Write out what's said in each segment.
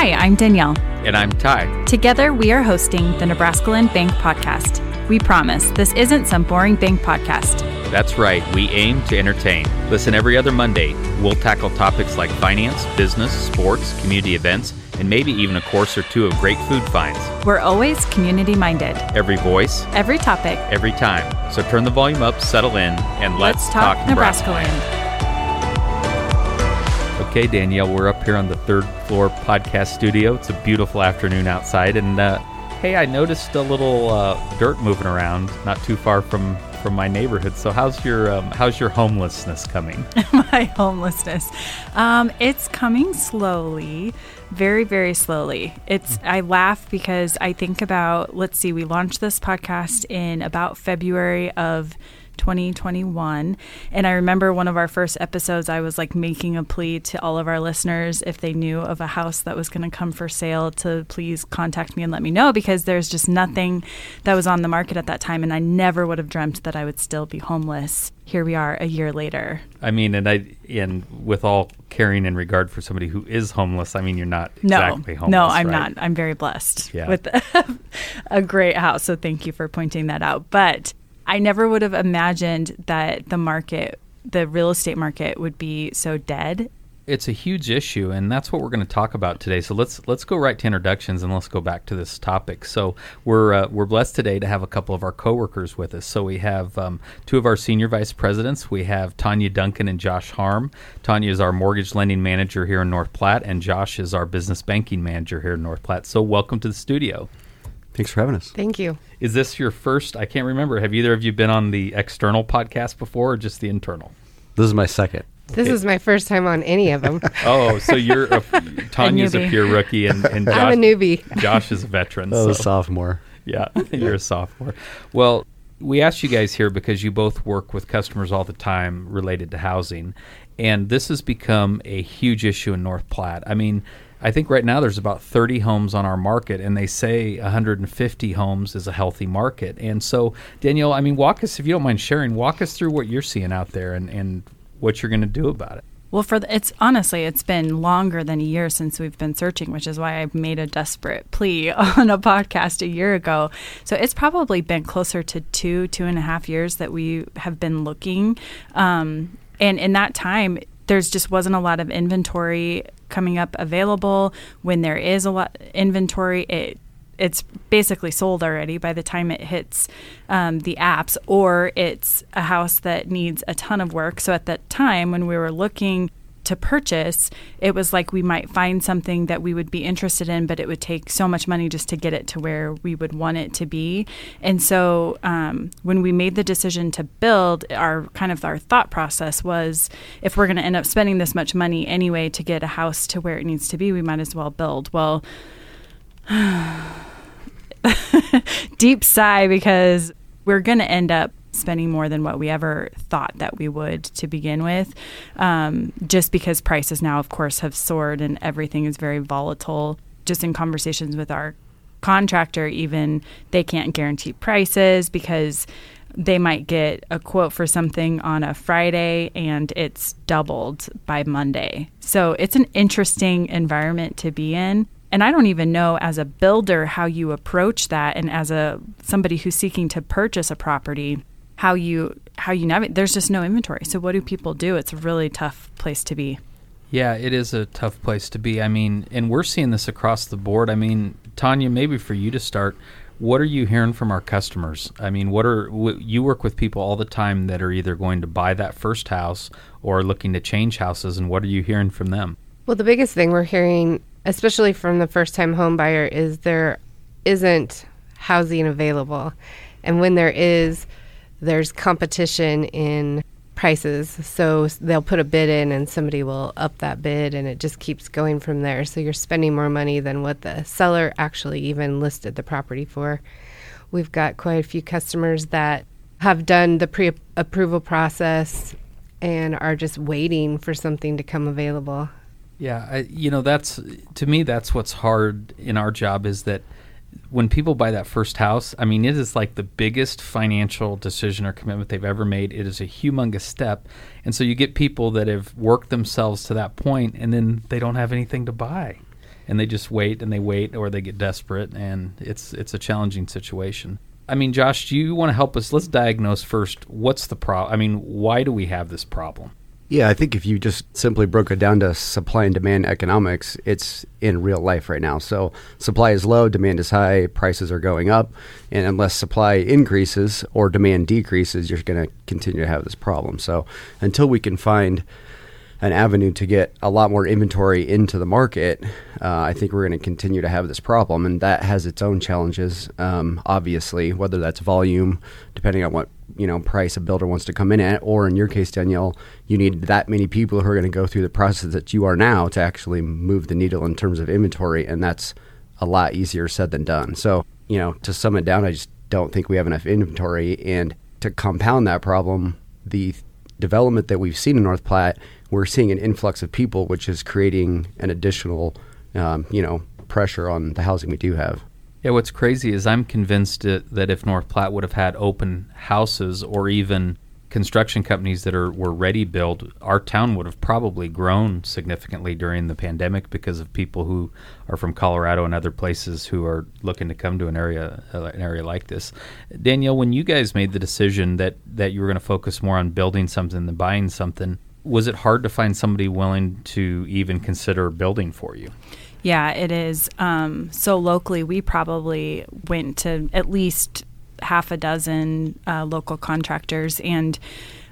Hi, I'm Danielle. And I'm Ty. Together, we are hosting the Nebraska Land Bank podcast. We promise this isn't some boring bank podcast. That's right, we aim to entertain. Listen every other Monday. We'll tackle topics like finance, business, sports, community events, and maybe even a course or two of great food finds. We're always community minded. Every voice, every topic, every time. So turn the volume up, settle in, and let's, let's talk, talk, Nebraska, Nebraska Danielle, we're up here on the third floor podcast studio. It's a beautiful afternoon outside, and uh, hey, I noticed a little uh, dirt moving around not too far from from my neighborhood. So how's your um, how's your homelessness coming? my homelessness, um, it's coming slowly, very very slowly. It's I laugh because I think about let's see, we launched this podcast in about February of 2021. And I remember one of our first episodes, I was like making a plea to all of our listeners if they knew of a house that was going to come for sale to please contact me and let me know because there's just nothing that was on the market at that time. And I never would have dreamt that I would still be homeless. Here we are a year later. I mean, and I, and with all caring and regard for somebody who is homeless, I mean, you're not no, exactly homeless. No, I'm right? not. I'm very blessed yeah. with a great house. So thank you for pointing that out. But I never would have imagined that the market, the real estate market, would be so dead. It's a huge issue, and that's what we're going to talk about today. So let's let's go right to introductions, and let's go back to this topic. So we're uh, we're blessed today to have a couple of our coworkers with us. So we have um, two of our senior vice presidents. We have Tanya Duncan and Josh Harm. Tanya is our mortgage lending manager here in North Platte, and Josh is our business banking manager here in North Platte. So welcome to the studio. Thanks for having us. Thank you. Is this your first? I can't remember. Have either of you been on the external podcast before or just the internal? This is my second. This it, is my first time on any of them. oh, so you're a, Tanya's a, a, pure rookie and, and Josh, I'm a newbie. Josh is a veteran. Oh, so. a sophomore. Yeah, you're a sophomore. Well, we asked you guys here because you both work with customers all the time related to housing, and this has become a huge issue in North Platte. I mean, I think right now there's about 30 homes on our market, and they say 150 homes is a healthy market. And so, Danielle, I mean, walk us, if you don't mind sharing, walk us through what you're seeing out there and, and what you're going to do about it. Well, for the, it's honestly, it's been longer than a year since we've been searching, which is why I made a desperate plea on a podcast a year ago. So it's probably been closer to two, two and a half years that we have been looking. Um, and in that time, there's just wasn't a lot of inventory coming up available. When there is a lot inventory, it it's basically sold already by the time it hits um, the apps, or it's a house that needs a ton of work. So at that time, when we were looking to purchase, it was like we might find something that we would be interested in, but it would take so much money just to get it to where we would want it to be. And so um, when we made the decision to build, our kind of our thought process was if we're going to end up spending this much money anyway to get a house to where it needs to be, we might as well build. Well, deep sigh because we're going to end up spending more than what we ever thought that we would to begin with, um, just because prices now, of course, have soared and everything is very volatile. Just in conversations with our contractor, even they can't guarantee prices because they might get a quote for something on a Friday and it's doubled by Monday. So it's an interesting environment to be in. And I don't even know as a builder how you approach that and as a somebody who's seeking to purchase a property how you how you navigate. There's just no inventory. So what do people do? It's a really tough place to be. Yeah, it is a tough place to be. I mean, and we're seeing this across the board. I mean, Tanya, maybe for you to start, what are you hearing from our customers? I mean, what are you work with people all the time that are either going to buy that first house or looking to change houses, and what are you hearing from them? Well, the biggest thing we're hearing, especially from the first-time home buyer, is there isn't housing available, and when there is, there's competition in prices. So they'll put a bid in and somebody will up that bid and it just keeps going from there. So you're spending more money than what the seller actually even listed the property for. We've got quite a few customers that have done the pre approval process and are just waiting for something to come available. Yeah, I, you know that's to me that's what's hard in our job is that when people buy that first house, I mean, it is like the biggest financial decision or commitment they've ever made. It is a humongous step. And so you get people that have worked themselves to that point and then they don't have anything to buy. and they just wait and they wait or they get desperate and it's it's a challenging situation. I mean, Josh, do you want to help us? Let's diagnose first. What's the problem? I mean, why do we have this problem? Yeah, I think if you just simply broke it down to supply and demand economics, it's in real life right now. So supply is low, demand is high, prices are going up, and unless supply increases or demand decreases, you're going to continue to have this problem. So until we can find an avenue to get a lot more inventory into the market, uh, I think we're going to continue to have this problem, and that has its own challenges. Um, obviously, whether that's volume, depending on what you know price a builder wants to come in at, or in your case, Danielle, you need that many people who are going to go through the process that you are now to actually move the needle in terms of inventory, and that's a lot easier said than done. So, you know, to sum it down, I just don't think we have enough inventory, and to compound that problem, the development that we've seen in North Platte we're seeing an influx of people, which is creating an additional, um, you know, pressure on the housing we do have. Yeah, what's crazy is I'm convinced that if North Platte would have had open houses or even construction companies that are were ready built, our town would have probably grown significantly during the pandemic because of people who are from Colorado and other places who are looking to come to an area uh, an area like this. Danielle, when you guys made the decision that that you were going to focus more on building something than buying something, was it hard to find somebody willing to even consider building for you? Yeah, it is. Um, so locally, we probably went to at least half a dozen uh, local contractors, and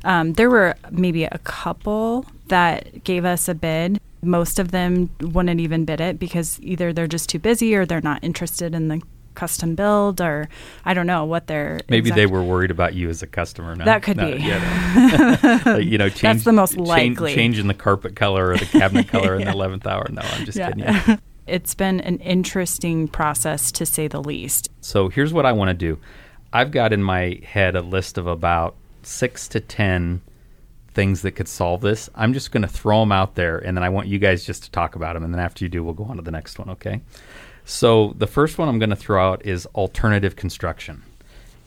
um, there were maybe a couple that gave us a bid. Most of them wouldn't even bid it because either they're just too busy or they're not interested in the custom build or I don't know what they're maybe exact- they were worried about you as a customer. No, that could no, be. Yeah, no. you know, change, that's the most likely change, in the carpet color or the cabinet color yeah. in the eleventh hour. No, I'm just yeah. kidding. Yeah. it's been an interesting process to say the least. So here's what I want to do. I've got in my head a list of about six to ten things that could solve this. I'm just going to throw them out there, and then I want you guys just to talk about them. And then after you do, we'll go on to the next one. Okay. So the first one I'm going to throw out is alternative construction.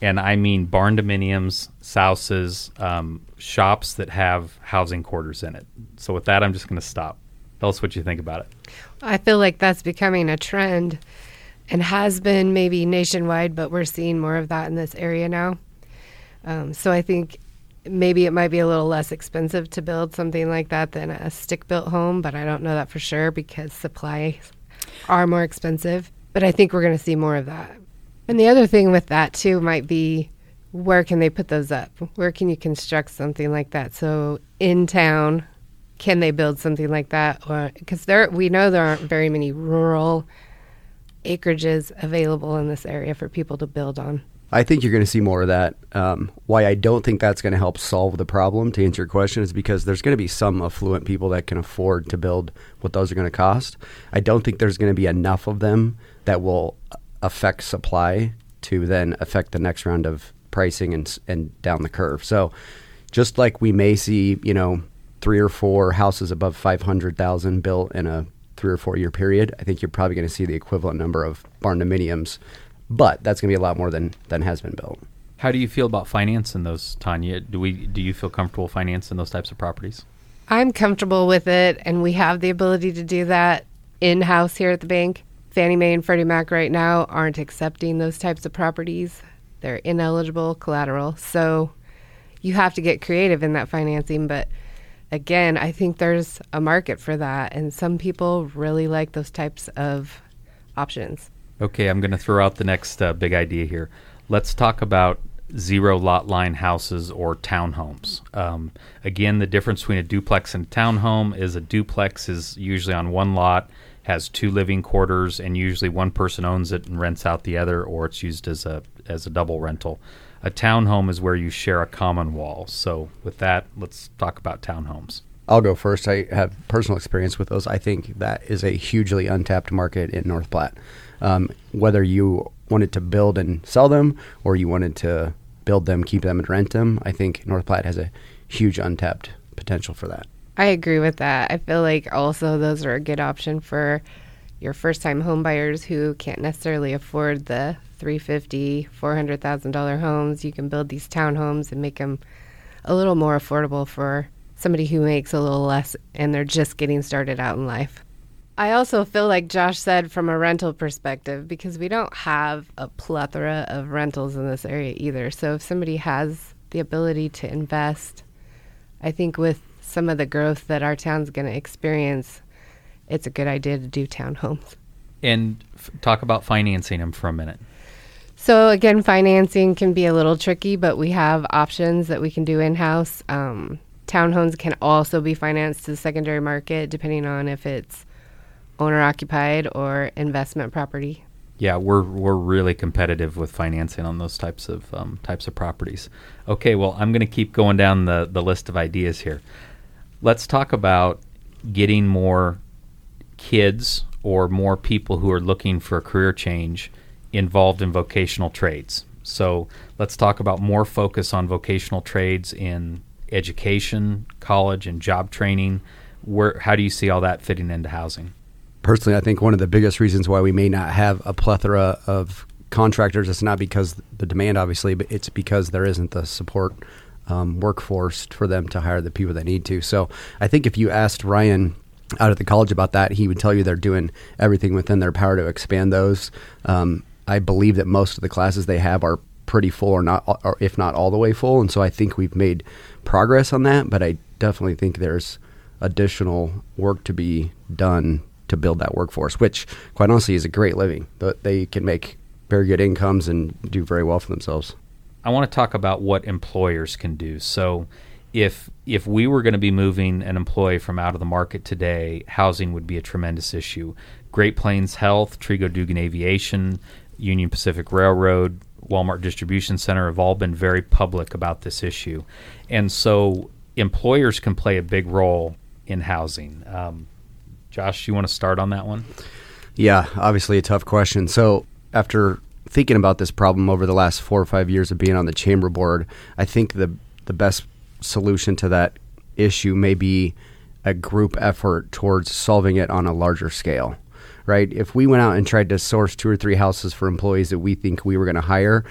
And I mean barn dominiums, shouses, um, shops that have housing quarters in it. So with that, I'm just going to stop. Tell us what you think about it. I feel like that's becoming a trend and has been maybe nationwide, but we're seeing more of that in this area now. Um, so I think maybe it might be a little less expensive to build something like that than a stick built home, but I don't know that for sure because supplies are more expensive. But I think we're going to see more of that. And the other thing with that too might be where can they put those up? Where can you construct something like that? So in town, can they build something like that? Or because there, we know there aren't very many rural acreages available in this area for people to build on. I think you're going to see more of that. Um, why I don't think that's going to help solve the problem, to answer your question, is because there's going to be some affluent people that can afford to build what those are going to cost. I don't think there's going to be enough of them that will affect supply to then affect the next round of pricing and and down the curve. So, just like we may see, you know, three or four houses above five hundred thousand built in a three or four year period, I think you're probably going to see the equivalent number of barndominiums but that's going to be a lot more than than has been built. How do you feel about financing those, Tanya? Do we do you feel comfortable financing those types of properties? I'm comfortable with it, and we have the ability to do that in house here at the bank. Fannie Mae and Freddie Mac right now aren't accepting those types of properties. They're ineligible collateral. So you have to get creative in that financing. But again, I think there's a market for that. And some people really like those types of options. Okay, I'm going to throw out the next uh, big idea here. Let's talk about zero lot line houses or townhomes. Um, again, the difference between a duplex and a townhome is a duplex is usually on one lot, has two living quarters, and usually one person owns it and rents out the other, or it's used as a as a double rental. A townhome is where you share a common wall. So, with that, let's talk about townhomes. I'll go first. I have personal experience with those. I think that is a hugely untapped market in North Platte um, whether you wanted to build and sell them or you wanted to build them, keep them, and rent them. I think North Platte has a huge untapped potential for that. I agree with that. I feel like also those are a good option for your first time homebuyers who can't necessarily afford the 350 $400,000 homes. You can build these townhomes and make them a little more affordable for somebody who makes a little less and they're just getting started out in life. I also feel like Josh said from a rental perspective because we don't have a plethora of rentals in this area either. So if somebody has the ability to invest, I think with some of the growth that our town's going to experience, it's a good idea to do townhomes. And f- talk about financing them for a minute. So again, financing can be a little tricky, but we have options that we can do in house. Um, townhomes can also be financed to the secondary market, depending on if it's owner occupied or investment property. Yeah, we're we're really competitive with financing on those types of um, types of properties. Okay, well, I'm going to keep going down the the list of ideas here. Let's talk about getting more kids or more people who are looking for a career change involved in vocational trades. So let's talk about more focus on vocational trades in education, college, and job training. Where how do you see all that fitting into housing? personally, I think one of the biggest reasons why we may not have a plethora of contractors is not because the demand, obviously, but it's because there isn't the support um, workforce for them to hire the people they need to. So I think if you asked Ryan out at the college about that, he would tell you they're doing everything within their power to expand those. Um, I believe that most of the classes they have are pretty full, or not, or if not all the way full, and so I think we've made progress on that. But I definitely think there's additional work to be done to build that workforce, which quite honestly is a great living. They can make very good incomes and do very well for themselves. I want to talk about what employers can do. So, if if we were going to be moving an employee from out of the market today, housing would be a tremendous issue. Great Plains Health, Trego Dugan Aviation, Union Pacific Railroad, Walmart Distribution Center have all been very public about this issue, and so employers can play a big role in housing. Um, Josh, you want to start on that one? Yeah, obviously a tough question. So after thinking about this problem over the last four or five years of being on the chamber board, I think the the best solution to that issue may be a group effort towards solving it on a larger scale. Right? If we went out and tried to source two or three houses for employees that we think we were going to hire,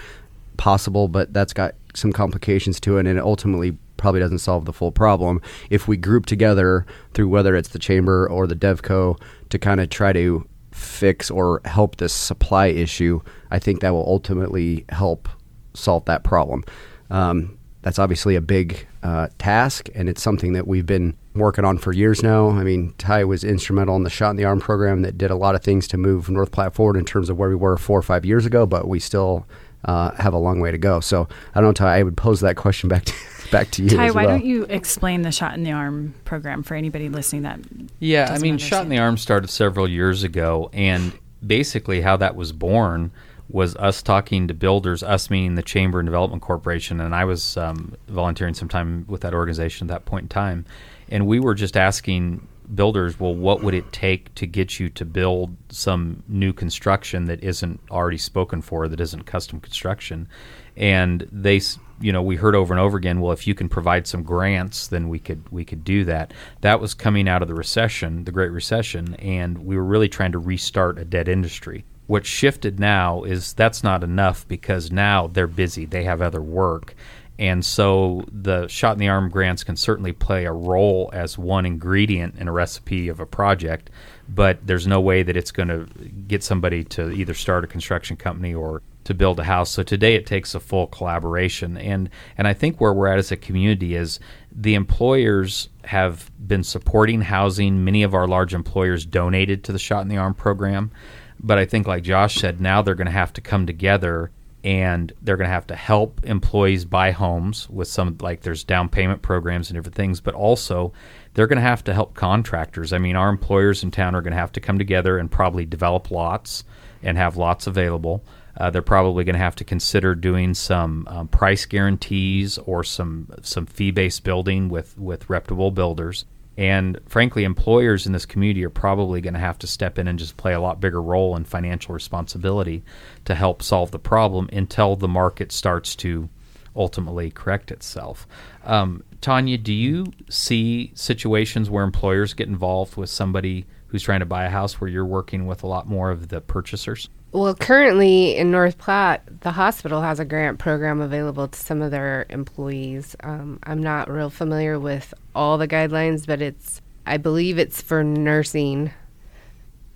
possible, but that's got some complications to it, and it ultimately probably doesn't solve the full problem. If we group together through whether it's the chamber or the DevCo to kind of try to fix or help this supply issue, I think that will ultimately help solve that problem. Um, that's obviously a big uh, task, and it's something that we've been working on for years now. I mean, Ty was instrumental in the Shot in the Arm program that did a lot of things to move North Platte forward in terms of where we were four or five years ago, but we still uh, have a long way to go. So I don't know, Ty. I would pose that question back to back to you. Ty, why well. don't you explain the Shot in the Arm program for anybody listening that? Yeah, I mean, Shot in the Arm started several years ago, and basically how that was born was us talking to builders, us meaning the Chamber and Development Corporation, and I was um, volunteering some time with that organization at that point in time, and we were just asking builders, well, what would it take to get you to build some new construction that isn't already spoken for, that isn't custom construction? And they you know we heard over and over again well if you can provide some grants then we could we could do that. That was coming out of the recession the great recession and we were really trying to restart a dead industry what shifted now is that's not enough because now they're busy they have other work and so the shot in the arm grants can certainly play a role as one ingredient in a recipe of a project but there's no way that it's going to get somebody to either start a construction company or to build a house. So today it takes a full collaboration, and and I think where we're at as a community is the employers have been supporting housing. Many of our large employers donated to the Shot in the Arm program, but I think like Josh said, now they're going to have to come together and they're going to have to help employees buy homes with some like there's down payment programs and different things, but also they're going to have to help contractors. I mean, our employers in town are going to have to come together and probably develop lots and have lots available. Uh, they're probably going to have to consider doing some um, price guarantees or some some fee based building with with reputable builders. And frankly, employers in this community are probably going to have to step in and just play a lot bigger role in financial responsibility to help solve the problem until the market starts to ultimately correct itself. Um, Tanya, do you see situations where employers get involved with somebody who's trying to buy a house where you're working with a lot more of the purchasers? Well, currently in North Platte, the hospital has a grant program available to some of their employees. Um, I'm not real familiar with all the guidelines, but it's I believe it's for nursing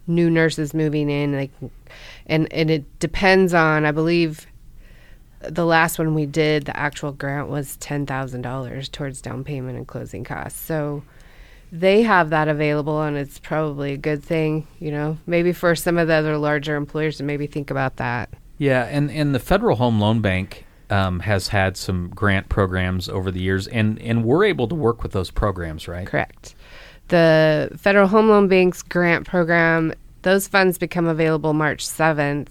new nurses moving in, like, and and it depends on. I believe the last one we did, the actual grant was ten thousand dollars towards down payment and closing costs. So they have that available, and it's probably a good thing. You know, maybe for some of the other larger employers to maybe think about that. Yeah, and and the Federal Home Loan Bank um, has had some grant programs over the years, and and we're able to work with those programs, right? Correct. The Federal Home Loan Bank's grant program, those funds become available March 7th.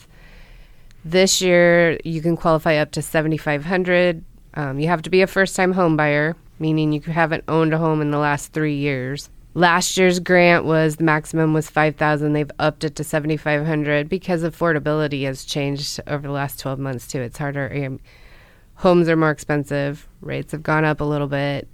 This year, you can qualify up to 7500 um, You have to be a first time home buyer, meaning you haven't owned a home in the last three years. Last year's grant was the maximum was 5000 They've upped it to 7500 because affordability has changed over the last 12 months, too. It's harder. Um, homes are more expensive, rates have gone up a little bit.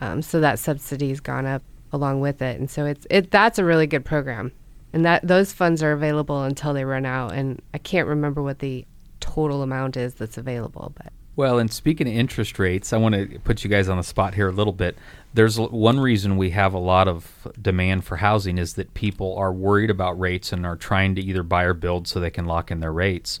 Um, so that subsidy's gone up along with it. And so it's it that's a really good program. And that those funds are available until they run out and I can't remember what the total amount is that's available, but well, and speaking of interest rates, I want to put you guys on the spot here a little bit. There's one reason we have a lot of demand for housing is that people are worried about rates and are trying to either buy or build so they can lock in their rates.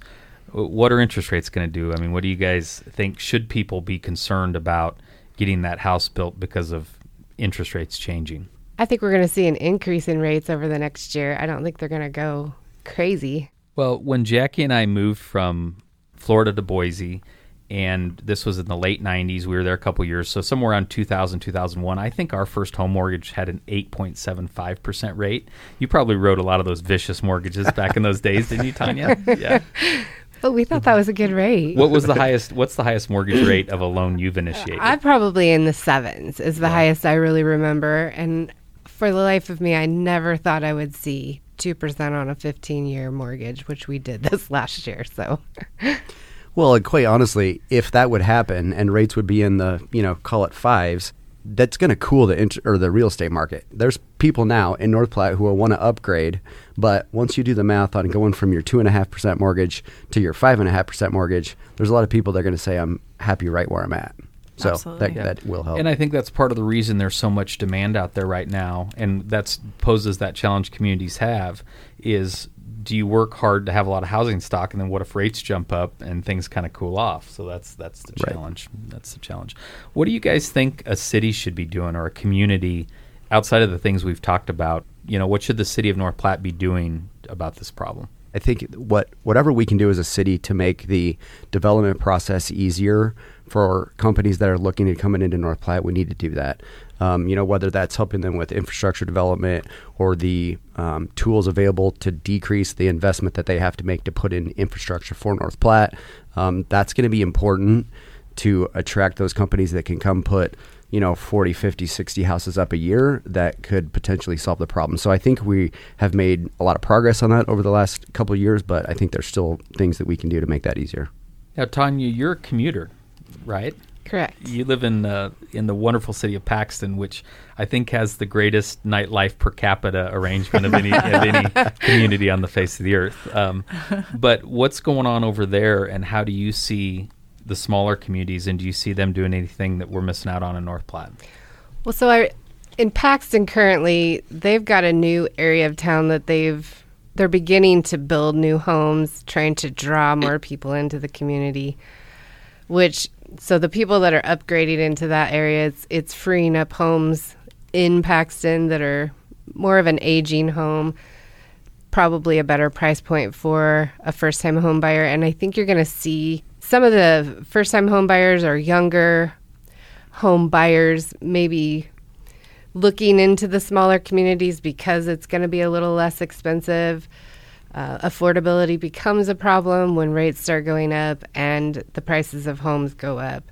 What are interest rates going to do? I mean, what do you guys think? Should people be concerned about getting that house built because of interest rates changing? I think we're going to see an increase in rates over the next year. I don't think they're going to go crazy. Well, when Jackie and I moved from Florida to Boise, and this was in the late 90s, we were there a couple years, so somewhere around 2000, 2001, I think our first home mortgage had an 8.75% rate. You probably wrote a lot of those vicious mortgages back in those days, didn't you, Tanya? Yeah. But we thought that was a good rate. What was the highest? What's the highest mortgage rate of a loan you've initiated? I'm probably in the sevens. Is the yeah. highest I really remember, and for the life of me, I never thought I would see two percent on a 15 year mortgage, which we did this last year. So. Well, quite honestly, if that would happen and rates would be in the, you know, call it fives, that's going to cool the int- or the real estate market. There's people now in North Platte who will want to upgrade, but once you do the math on going from your two and a half percent mortgage to your five and a half percent mortgage, there's a lot of people that are going to say, "I'm happy right where I'm at." So that, yeah. that will help. And I think that's part of the reason there's so much demand out there right now, and that's poses that challenge communities have is do you work hard to have a lot of housing stock, and then what if rates jump up and things kind of cool off? So that's that's the challenge. Right. That's the challenge. What do you guys think a city should be doing, or a community outside of the things we've talked about? You know, what should the city of North Platte be doing about this problem? I think what whatever we can do as a city to make the development process easier for companies that are looking at coming into North Platte, we need to do that. Um, you know, whether that's helping them with infrastructure development or the um, tools available to decrease the investment that they have to make to put in infrastructure for North Platte. Um, that's going to be important to attract those companies that can come put you know 40 50 60 houses up a year that could potentially solve the problem so i think we have made a lot of progress on that over the last couple of years but i think there's still things that we can do to make that easier now tanya you're a commuter right Correct. You live in uh, in the wonderful city of Paxton, which I think has the greatest nightlife per capita arrangement of any of any community on the face of the earth. Um, but what's going on over there, and how do you see the smaller communities, and do you see them doing anything that we're missing out on in North Platte? Well, so I in Paxton currently they've got a new area of town that they've they're beginning to build new homes, trying to draw more people into the community, which so the people that are upgrading into that area, it's, it's freeing up homes in Paxton that are more of an aging home, probably a better price point for a first time home buyer. And I think you're going to see some of the first time home buyers are younger home buyers, maybe looking into the smaller communities because it's going to be a little less expensive. Uh, affordability becomes a problem when rates start going up and the prices of homes go up.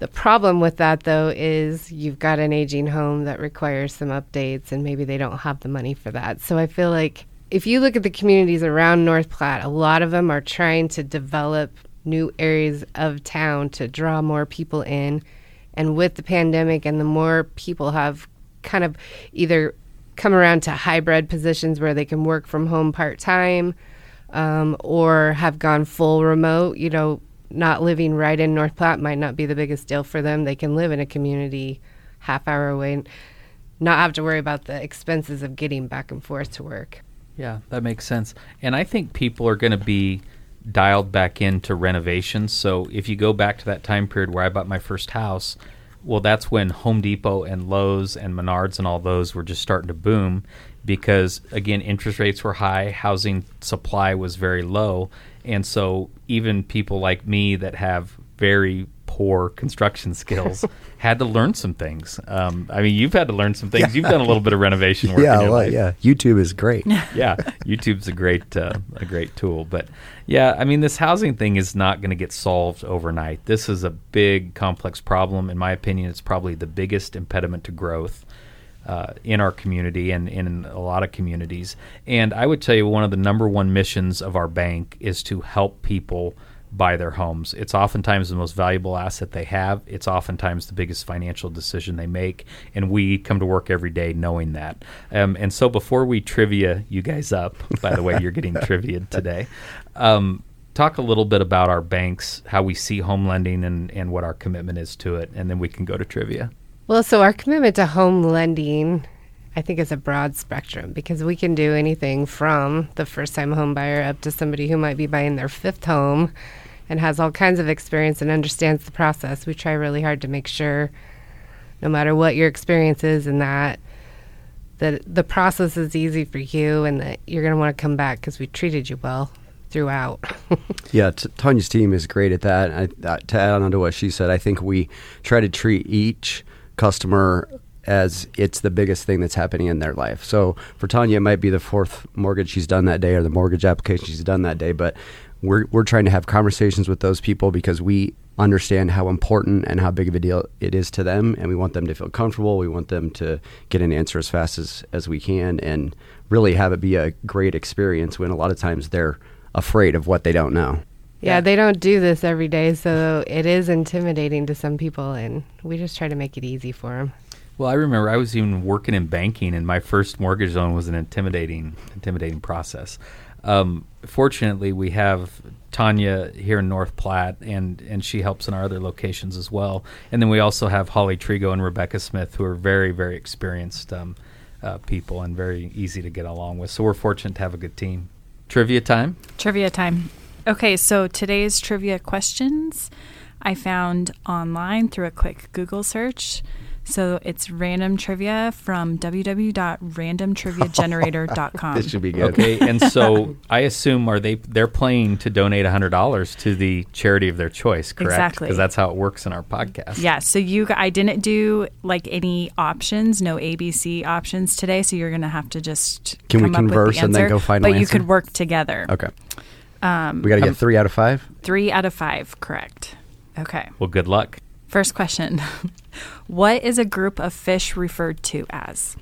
The problem with that, though, is you've got an aging home that requires some updates, and maybe they don't have the money for that. So I feel like if you look at the communities around North Platte, a lot of them are trying to develop new areas of town to draw more people in. And with the pandemic, and the more people have kind of either come around to hybrid positions where they can work from home part time um, or have gone full remote. You know, not living right in North Platte might not be the biggest deal for them. They can live in a community half hour away and not have to worry about the expenses of getting back and forth to work. Yeah, that makes sense. And I think people are going to be dialed back into renovations. So if you go back to that time period where I bought my first house, well, that's when Home Depot and Lowe's and Menards and all those were just starting to boom because, again, interest rates were high, housing supply was very low. And so even people like me that have very poor construction skills had to learn some things. Um, I mean, you've had to learn some things. You've done a little bit of renovation work. yeah, in your well, life. yeah. YouTube is great. yeah, YouTube's a great uh, a great tool, but yeah, I mean this housing thing is not going to get solved overnight. This is a big, complex problem. In my opinion, it's probably the biggest impediment to growth uh, in our community and in a lot of communities. And I would tell you, one of the number one missions of our bank is to help people buy their homes. It's oftentimes the most valuable asset they have. It's oftentimes the biggest financial decision they make, and we come to work every day knowing that. Um, and so, before we trivia you guys up, by the way, you're getting trivia today. Um, talk a little bit about our banks, how we see home lending, and and what our commitment is to it, and then we can go to trivia. Well, so our commitment to home lending, I think, it's a broad spectrum because we can do anything from the first time home buyer up to somebody who might be buying their fifth home and has all kinds of experience and understands the process. We try really hard to make sure, no matter what your experience is in that, that the process is easy for you and that you're going to want to come back because we treated you well throughout. Yeah, t- Tanya's team is great at that. I, uh, to add on to what she said, I think we try to treat each customer as it's the biggest thing that's happening in their life. So for Tanya, it might be the fourth mortgage she's done that day or the mortgage application she's done that day, but we're, we're trying to have conversations with those people because we understand how important and how big of a deal it is to them and we want them to feel comfortable we want them to get an answer as fast as, as we can and really have it be a great experience when a lot of times they're afraid of what they don't know Yeah, Yeah. they don't do this every day, so it is intimidating to some people, and we just try to make it easy for them. Well, I remember I was even working in banking, and my first mortgage loan was an intimidating, intimidating process. Um, fortunately, we have Tanya here in North Platte, and and she helps in our other locations as well. And then we also have Holly Trigo and Rebecca Smith, who are very, very experienced um, uh, people and very easy to get along with. So we're fortunate to have a good team. Trivia time. Trivia time. Okay, so today's trivia questions I found online through a quick Google search. So it's random trivia from www.randomtriviagenerator.com. this should be good Okay, and so I assume are they they're playing to donate hundred dollars to the charity of their choice, correct? Exactly. Because that's how it works in our podcast. Yeah, so you I didn't do like any options, no ABC options today, so you're going to have to just Can we come up with the converse and then go final But you could work together. okay Um, we got to get three out of five 3 out of 5, correct. Okay. Well, good luck. First question. what is a group of fish referred to as?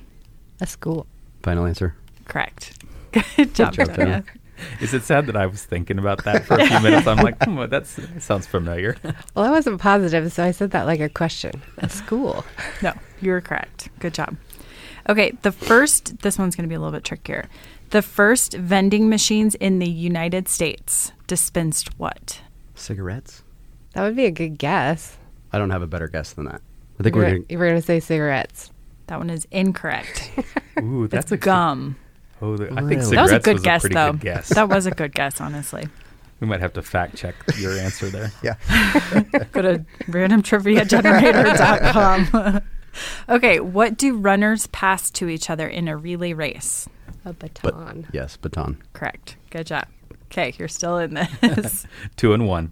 A school. final answer Correct. Good job, job, Tanya. Tanya. Is it sad that I was thinking about that for a few minutes? I'm like, hmm, that sounds familiar. Well, I wasn't positive, so I said that like a question. A school. No, you were correct. Good job. Okay, the first, this one's going to be a little bit trickier. The first vending machines in the United States dispensed what? cigarettes That would be a good guess. i don't have a better guess than that i think you we're were, gonna, you were going to say cigarettes. That one is incorrect. Ooh, that's it's a gum. Oh, the, I think cigarettes That was a good was guess, pretty though. good guess. That was a good guess, honestly. we might have to fact check your answer there. yeah Go to randomtriviagenerator.com. okay, what do runners pass to each other in a relay race? A baton. yes baton Correct. Good job. Okay, you're still in this. Two and one.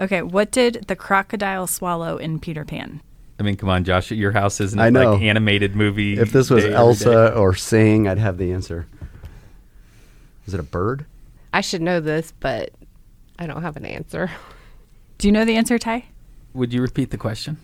okay, what did the crocodile swallow in Peter Pan? I mean, come on, Josh. Your house isn't I know. like animated movie. if this was elsa or sing i'd have the answer is it a bird I should know this, but I don't have an answer. Do you know the answer, Ty? would you repeat the question?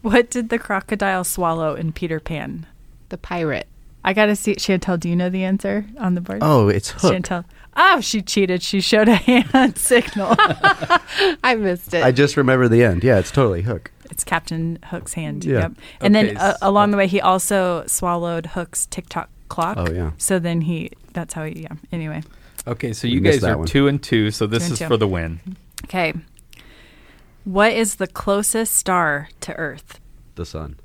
What did the crocodile swallow in Peter Pan? The pirate. I gotta see. Chantel, do you know the answer on the board? oh it's hook Chantel. Oh, she cheated. She showed a hand signal. I missed it. i just remember the end yeah it's totally hook it's Captain Hook's hand. Yeah. Yep. And Okay, then uh, along the way, he also swallowed Hook's tick-tock clock. Oh, yeah. So then he. That's how he. Yeah. Anyway. Okay, so you guys are one. two and two, so this Two is two. for the win. Okay. What is the closest star to Earth? the sun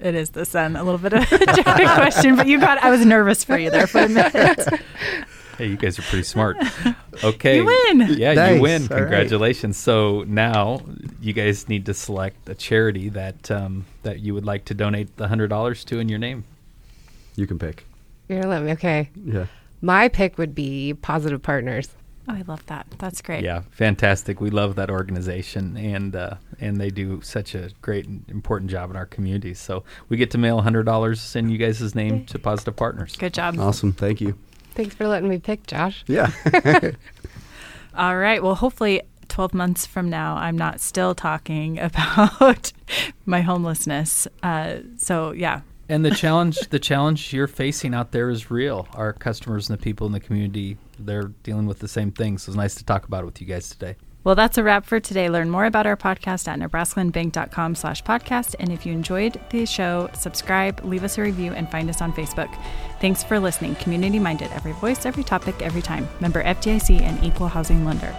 It is the sun. A little bit of a tricky question, but you got. I was nervous for you there for a minute. Hey, you guys are pretty smart. Okay. You win. Yeah, Nice. you win. All right. Congratulations. So now you guys need to select a charity that um, that you would like to donate the hundred dollars to in your name. You can pick. You're gonna let me. Okay. Yeah. My pick would be Positive Partners. Oh, I love that. That's great. Yeah, fantastic. We love that organization, and uh, and they do such a great and important job in our communities. So we get to mail hundred dollars in you guys' name to Positive Partners. Good job. Awesome. Thank you. Thanks for letting me pick, Josh. Yeah. All right. Well, hopefully, 12 months from now, I'm not still talking about my homelessness. Uh, so, yeah. And the challenge, the challenge you're facing out there is real. Our customers and the people in the community, they're dealing with the same things. So it's nice to talk about it with you guys today. Well, that's a wrap for today. Learn more about our podcast at nebraskalandbank.com slash podcast. And if you enjoyed the show, subscribe, leave us a review, and find us on Facebook. Thanks for listening. Community minded, every voice, every topic, every time. Member FDIC and equal housing lender.